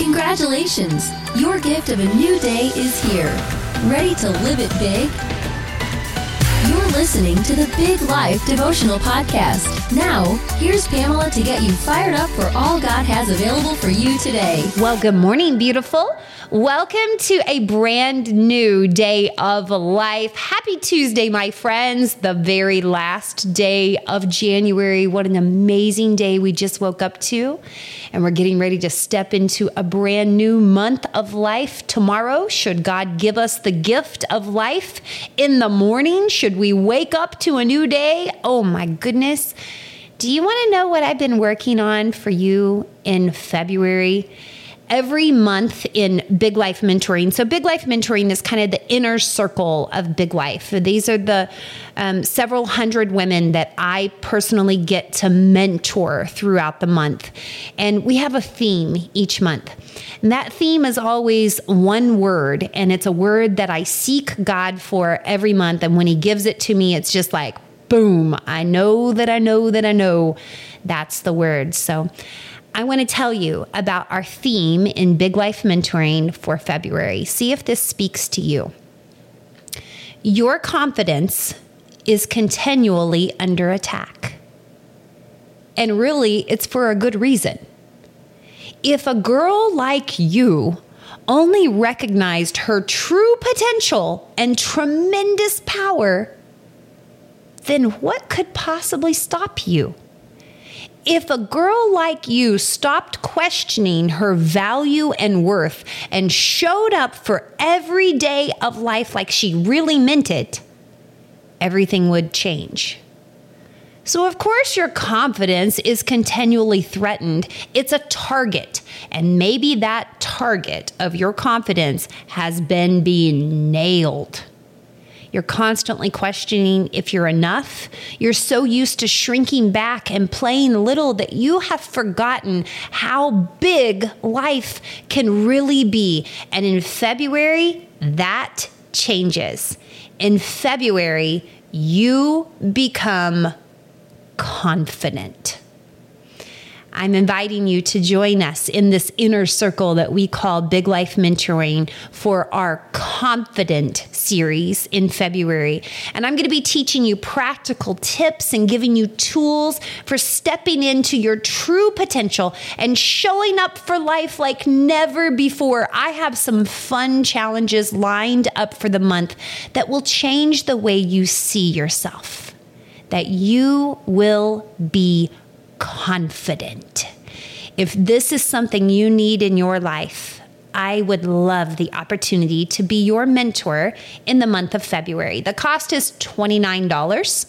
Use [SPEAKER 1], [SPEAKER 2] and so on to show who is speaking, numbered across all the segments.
[SPEAKER 1] Congratulations! Your gift of a new day is here. Ready to live it big? You're listening to the Big Life Devotional Podcast. Now, here's Pamela to get you fired up for all God has available for you today.
[SPEAKER 2] Well, good morning, beautiful. Welcome to a brand new day of life. Happy Tuesday, my friends. The very last day of January. What an amazing day we just woke up to. And we're getting ready to step into a brand new month of life tomorrow. Should God give us the gift of life in the morning? Should we wake up to a new day? Oh my goodness. Do you want to know what I've been working on for you in February? Every month in Big Life Mentoring. So, Big Life Mentoring is kind of the inner circle of Big Life. These are the um, several hundred women that I personally get to mentor throughout the month. And we have a theme each month. And that theme is always one word, and it's a word that I seek God for every month. And when He gives it to me, it's just like, boom, I know that I know that I know that's the word. So, I want to tell you about our theme in Big Life Mentoring for February. See if this speaks to you. Your confidence is continually under attack. And really, it's for a good reason. If a girl like you only recognized her true potential and tremendous power, then what could possibly stop you? If a girl like you stopped questioning her value and worth and showed up for every day of life like she really meant it, everything would change. So, of course, your confidence is continually threatened. It's a target. And maybe that target of your confidence has been being nailed. You're constantly questioning if you're enough. You're so used to shrinking back and playing little that you have forgotten how big life can really be. And in February, that changes. In February, you become confident. I'm inviting you to join us in this inner circle that we call Big Life Mentoring for our Confident series in February. And I'm going to be teaching you practical tips and giving you tools for stepping into your true potential and showing up for life like never before. I have some fun challenges lined up for the month that will change the way you see yourself, that you will be confident. If this is something you need in your life, I would love the opportunity to be your mentor in the month of February. The cost is $29.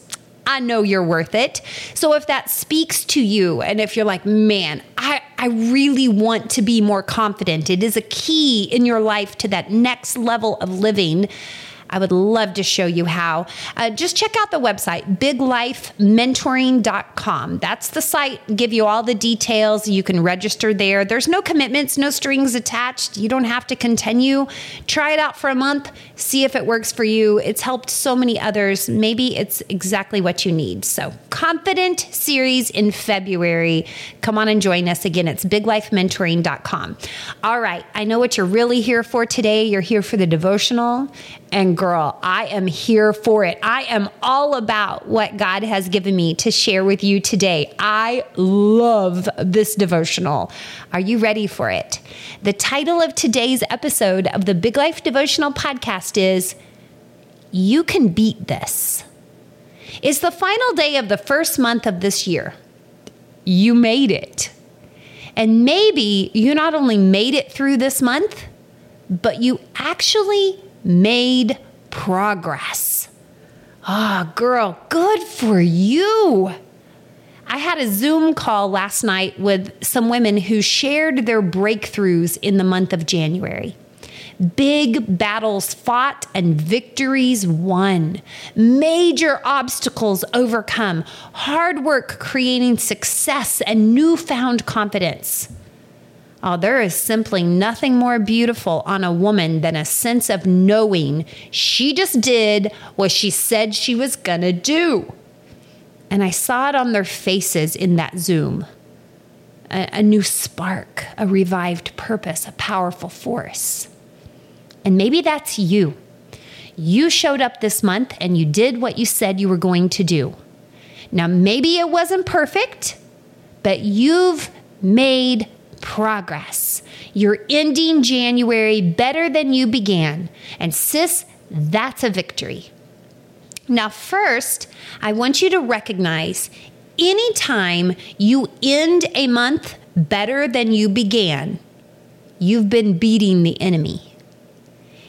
[SPEAKER 2] I know you're worth it. So if that speaks to you, and if you're like, man, I, I really want to be more confident, it is a key in your life to that next level of living. I would love to show you how. Uh, just check out the website, biglifementoring.com. That's the site, give you all the details. You can register there. There's no commitments, no strings attached. You don't have to continue. Try it out for a month, see if it works for you. It's helped so many others. Maybe it's exactly what you need. So, Confident series in February. Come on and join us again. It's biglifementoring.com. All right, I know what you're really here for today. You're here for the devotional and girl, I am here for it. I am all about what God has given me to share with you today. I love this devotional. Are you ready for it? The title of today's episode of the Big Life Devotional podcast is You Can Beat This. It's the final day of the first month of this year. You made it. And maybe you not only made it through this month, but you actually made progress. Ah, oh, girl, good for you. I had a Zoom call last night with some women who shared their breakthroughs in the month of January. Big battles fought and victories won. Major obstacles overcome. Hard work creating success and newfound confidence. Oh, there is simply nothing more beautiful on a woman than a sense of knowing she just did what she said she was going to do. And I saw it on their faces in that Zoom. a, a new spark, a revived purpose, a powerful force. And maybe that's you. You showed up this month and you did what you said you were going to do. Now, maybe it wasn't perfect, but you've made progress. You're ending January better than you began. And sis, that's a victory. Now, first, I want you to recognize anytime you end a month better than you began, you've been beating the enemy.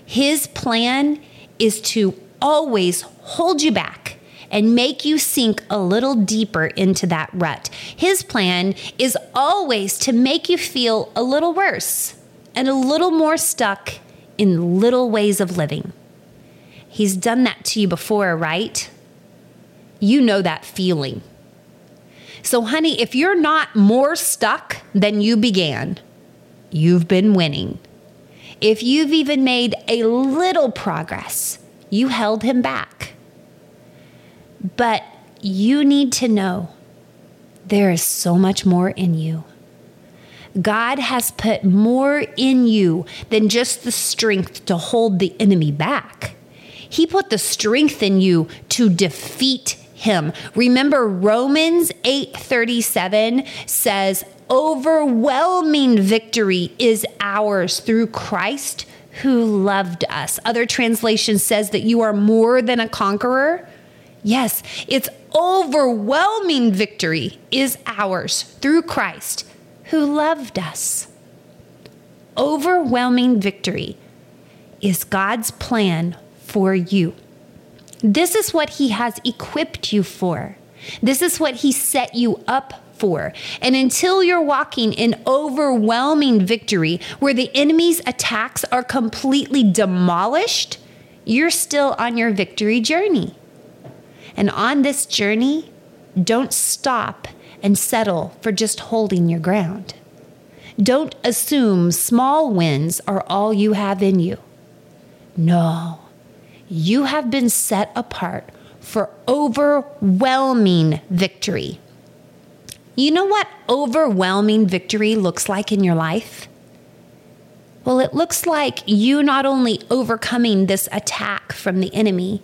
[SPEAKER 2] His plan is to always hold you back and make you sink a little deeper into that rut. His plan is always to make you feel a little worse and a little more stuck in little ways of living. He's done that to you before, right? You know that feeling. So, honey, if you're not more stuck than you began, you've been winning. If you've even made a little progress, you held him back. But you need to know there is so much more in you. God has put more in you than just the strength to hold the enemy back. He put the strength in you to defeat him. Remember Romans 8:37 says overwhelming victory is ours through Christ who loved us. Other translation says that you are more than a conqueror. Yes, it's overwhelming victory is ours through Christ who loved us. Overwhelming victory is God's plan for you. This is what He has equipped you for. This is what He set you up for. And until you're walking in overwhelming victory, where the enemy's attacks are completely demolished, you're still on your victory journey. And on this journey, don't stop and settle for just holding your ground. Don't assume small wins are all you have in you. No, you have been set apart for overwhelming victory. You know what overwhelming victory looks like in your life? Well, it looks like you not only overcoming this attack from the enemy,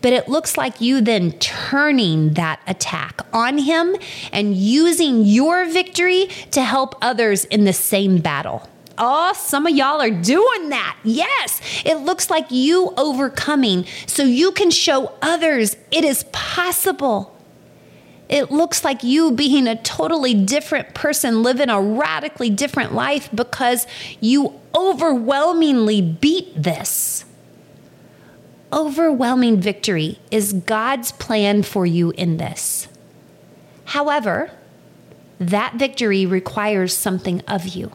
[SPEAKER 2] but it looks like you then turning that attack on him and using your victory to help others in the same battle. Oh, some of y'all are doing that. Yes, it looks like you overcoming so you can show others it is possible. It looks like you being a totally different person, living a radically different life because you overwhelmingly beat this. Overwhelming victory is God's plan for you in this. However, that victory requires something of you.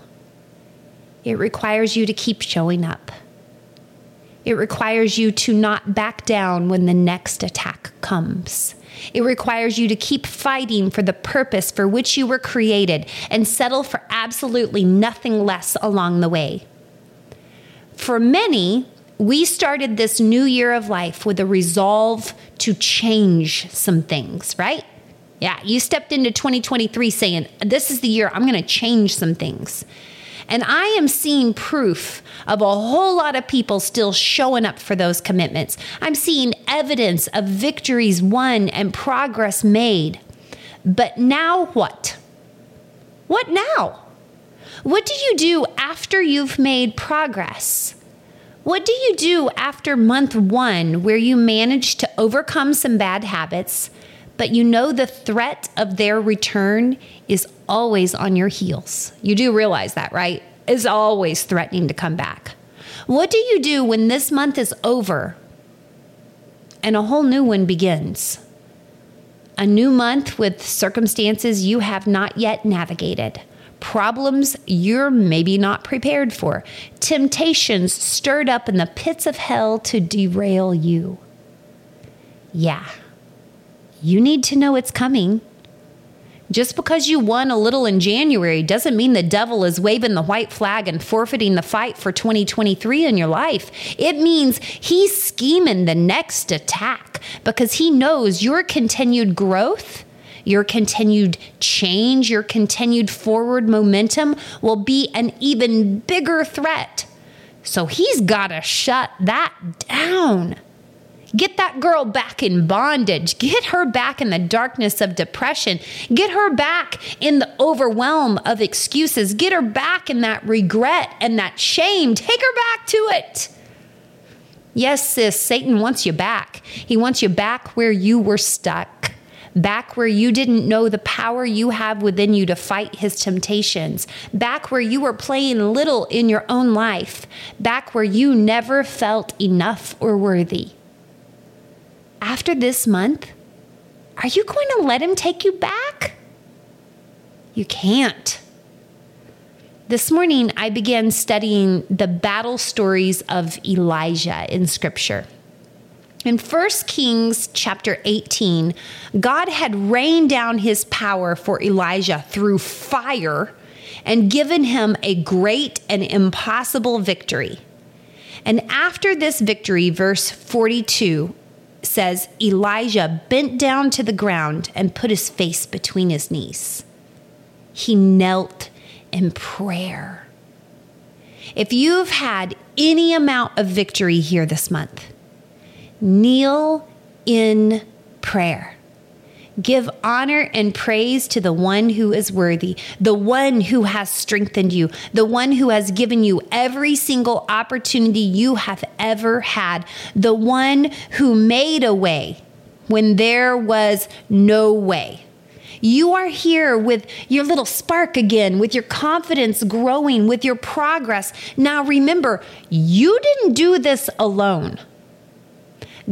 [SPEAKER 2] It requires you to keep showing up. It requires you to not back down when the next attack comes. It requires you to keep fighting for the purpose for which you were created and settle for absolutely nothing less along the way. For many, we started this new year of life with a resolve to change some things, right? Yeah, you stepped into 2023 saying, This is the year I'm going to change some things. And I am seeing proof of a whole lot of people still showing up for those commitments. I'm seeing evidence of victories won and progress made. But now what? What now? What do you do after you've made progress? What do you do after month one where you manage to overcome some bad habits, but you know the threat of their return is always on your heels? You do realize that, right? Is always threatening to come back. What do you do when this month is over and a whole new one begins? A new month with circumstances you have not yet navigated problems you're maybe not prepared for, temptations stirred up in the pits of hell to derail you. Yeah, you need to know it's coming. Just because you won a little in January doesn't mean the devil is waving the white flag and forfeiting the fight for 2023 in your life. It means he's scheming the next attack because he knows your continued growth your continued change, your continued forward momentum will be an even bigger threat. So he's got to shut that down. Get that girl back in bondage. Get her back in the darkness of depression. Get her back in the overwhelm of excuses. Get her back in that regret and that shame. Take her back to it. Yes, sis, Satan wants you back. He wants you back where you were stuck, back where you didn't know the power you have within you to fight his temptations, back where you were playing little in your own life, back where you never felt enough or worthy. After this month, are you going to let him take you back? You can't. This morning, I began studying the battle stories of Elijah in Scripture. In 1 Kings chapter 18, God had rained down his power for Elijah through fire and given him a great and impossible victory. And after this victory, verse 42 says Elijah bent down to the ground and put his face between his knees. He knelt in prayer. If you've had any amount of victory here this month, kneel in prayer. Give honor and praise to the one who is worthy, the one who has strengthened you, the one who has given you every single opportunity you have ever had, the one who made a way when there was no way. You are here with your little spark again, with your confidence growing, with your progress. Now remember, you didn't do this alone.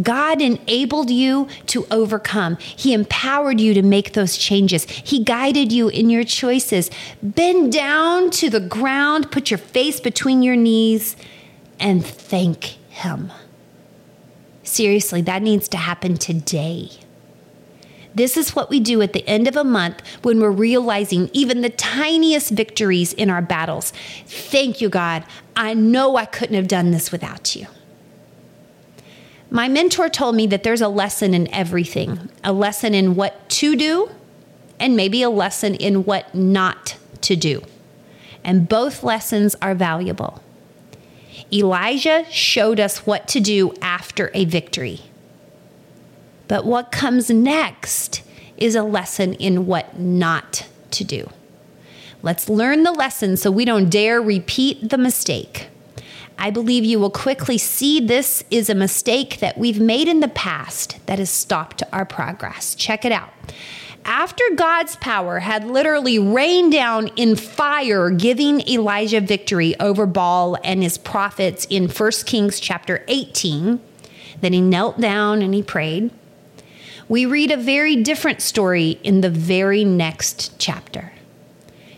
[SPEAKER 2] God enabled you to overcome. He empowered you to make those changes. He guided you in your choices. Bend down to the ground, put your face between your knees, and thank Him. Seriously, that needs to happen today. This is what we do at the end of a month when we're realizing even the tiniest victories in our battles. Thank you, God. I know I couldn't have done this without you. My mentor told me that there's a lesson in everything a lesson in what to do, and maybe a lesson in what not to do. And both lessons are valuable. Elijah showed us what to do after a victory. But what comes next is a lesson in what not to do. Let's learn the lesson so we don't dare repeat the mistake. I believe you will quickly see this is a mistake that we've made in the past that has stopped our progress. Check it out. After God's power had literally rained down in fire, giving Elijah victory over Baal and his prophets in 1 Kings chapter 18, then he knelt down and he prayed. We read a very different story in the very next chapter.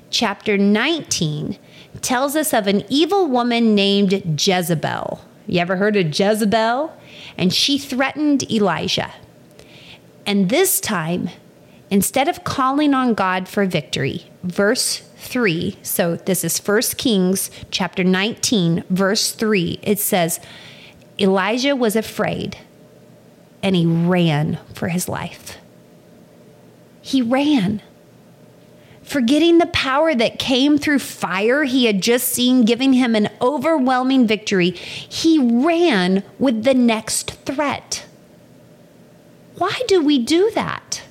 [SPEAKER 2] Chapter 19 tells us of an evil woman named Jezebel. You ever heard of Jezebel? And she threatened Elijah. And this time, instead of calling on God for victory, verse 3, so this is 1 Kings chapter 19, verse 3, it says, Elijah was afraid and he ran for his life. He ran forgetting the power that came through fire he had just seen, giving him an overwhelming victory, he ran with the next threat. Why do we do that?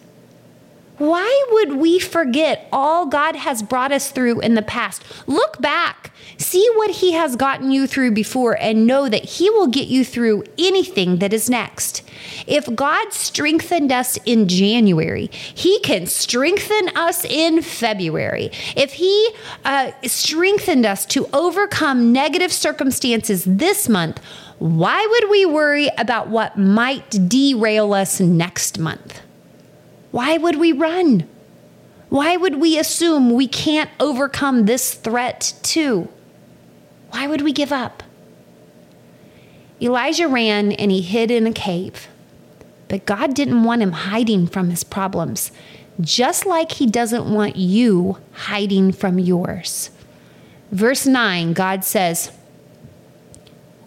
[SPEAKER 2] Why would we forget all God has brought us through in the past? Look back, see what He has gotten you through before, and know that He will get you through anything that is next. If God strengthened us in January, He can strengthen us in February. If He uh, strengthened us to overcome negative circumstances this month, why would we worry about what might derail us next month? Why would we run? Why would we assume we can't overcome this threat too? Why would we give up? Elijah ran and he hid in a cave. But God didn't want him hiding from his problems, just like he doesn't want you hiding from yours. Verse 9, God says,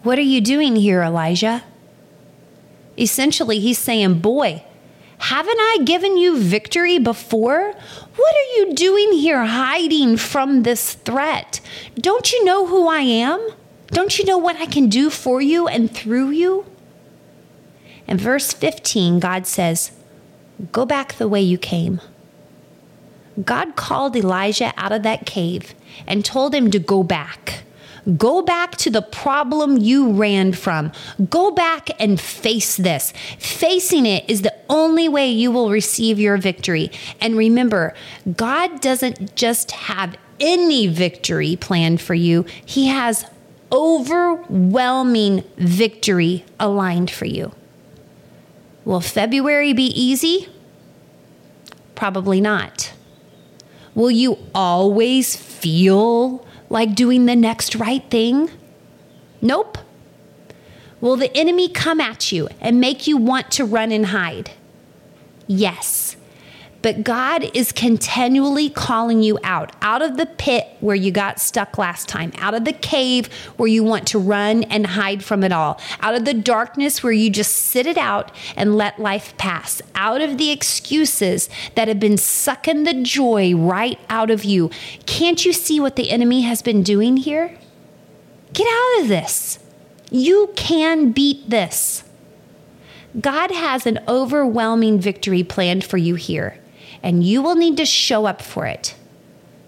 [SPEAKER 2] What are you doing here, Elijah? Essentially, he's saying, Boy, Haven't I given you victory before? What are you doing here hiding from this threat? Don't you know who I am? Don't you know what I can do for you and through you? In verse 15, God says, Go back the way you came. God called Elijah out of that cave and told him to go back. Go back to the problem you ran from. Go back and face this. Facing it is the only way you will receive your victory. And remember, God doesn't just have any victory planned for you, He has overwhelming victory aligned for you. Will February be easy? Probably not. Will you always feel like doing the next right thing? Nope. Will the enemy come at you and make you want to run and hide? Yes. But God is continually calling you out, out of the pit where you got stuck last time, out of the cave where you want to run and hide from it all, out of the darkness where you just sit it out and let life pass, out of the excuses that have been sucking the joy right out of you. Can't you see what the enemy has been doing here? Get out of this. You can beat this. God has an overwhelming victory planned for you here and you will need to show up for it.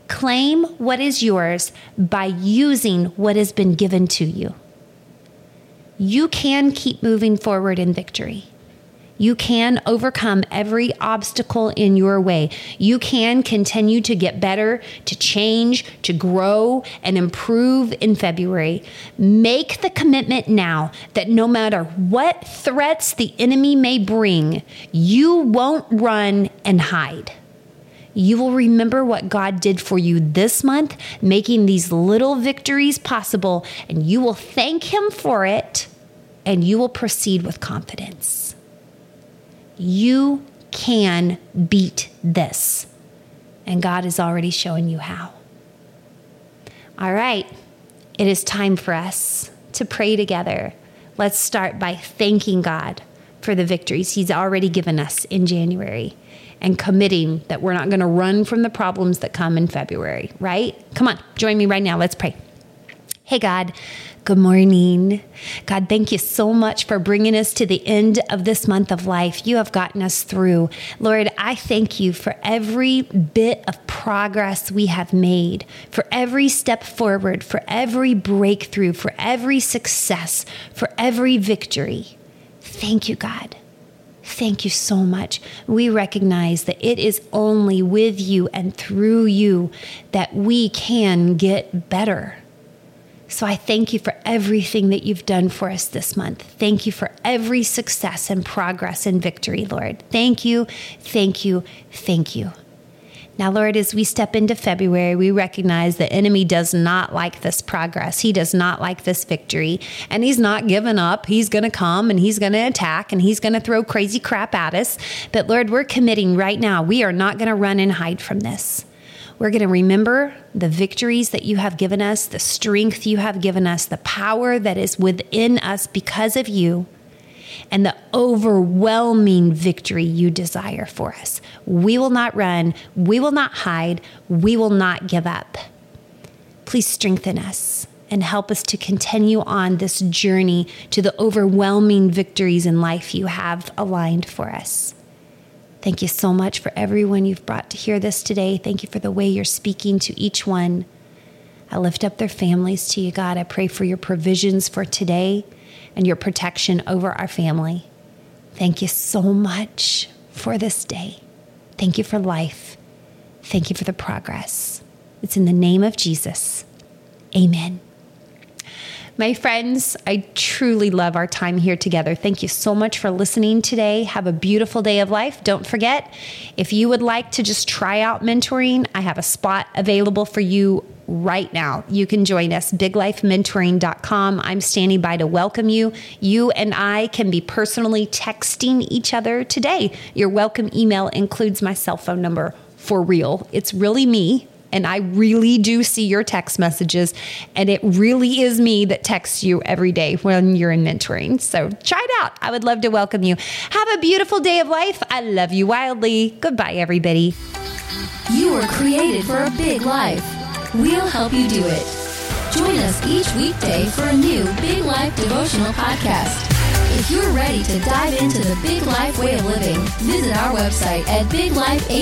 [SPEAKER 2] Claim what is yours by using what has been given to you. You can keep moving forward in victory. You can overcome every obstacle in your way. You can continue to get better, to change, to grow, and improve in February. Make the commitment now that no matter what threats the enemy may bring, you won't run and hide. You will remember what God did for you this month, making these little victories possible, and you will thank Him for it, and you will proceed with confidence. You can beat this. And God is already showing you how. All right, it is time for us to pray together. Let's start by thanking God for the victories He's already given us in January and committing that we're not going to run from the problems that come in February, right? Come on, join me right now. Let's pray. Hey, God, good morning. God, thank you so much for bringing us to the end of this month of life. You have gotten us through. Lord, I thank you for every bit of progress we have made, for every step forward, for every breakthrough, for every success, for every victory. Thank you, God. Thank you so much. We recognize that it is only with you and through you that we can get better. So I thank you for everything that you've done for us this month. Thank you for every success and progress and victory, Lord. Thank you, thank you, thank you. Now, Lord, as we step into February, we recognize the enemy does not like this progress. He does not like this victory, and he's not giving up. He's going to come and he's going to attack and he's going to throw crazy crap at us. But, Lord, we're committing right now. We are not going to run and hide from this. We're going to remember the victories that you have given us, the strength you have given us, the power that is within us because of you, and the overwhelming victory you desire for us. We will not run, we will not hide, we will not give up. Please strengthen us and help us to continue on this journey to the overwhelming victories in life you have aligned for us. Thank you so much for everyone you've brought to hear this today. Thank you for the way you're speaking to each one. I lift up their families to you, God. I pray for your provisions for today and your protection over our family. Thank you so much for this day. Thank you for life. Thank you for the progress. It's in the name of Jesus. Amen. My friends, I truly love our time here together. Thank you so much for listening today. Have a beautiful day of life. Don't forget, if you would like to just try out mentoring, I have a spot available for you right now. You can join us, biglifementoring.com. I'm standing by to welcome you. You and I can be personally texting each other today. Your welcome email includes my cell phone number for real. It's really me And I really do see your text messages. And it really is me that texts you every day when you're in mentoring. So try it out. I would love to welcome you. Have a beautiful day of life. I love you wildly. Goodbye, everybody.
[SPEAKER 1] You were created for a big life. We'll help you do it. Join us each weekday for a new Big Life devotional podcast. If you're ready to dive into the big life way of living, visit our website at biglifehq.com.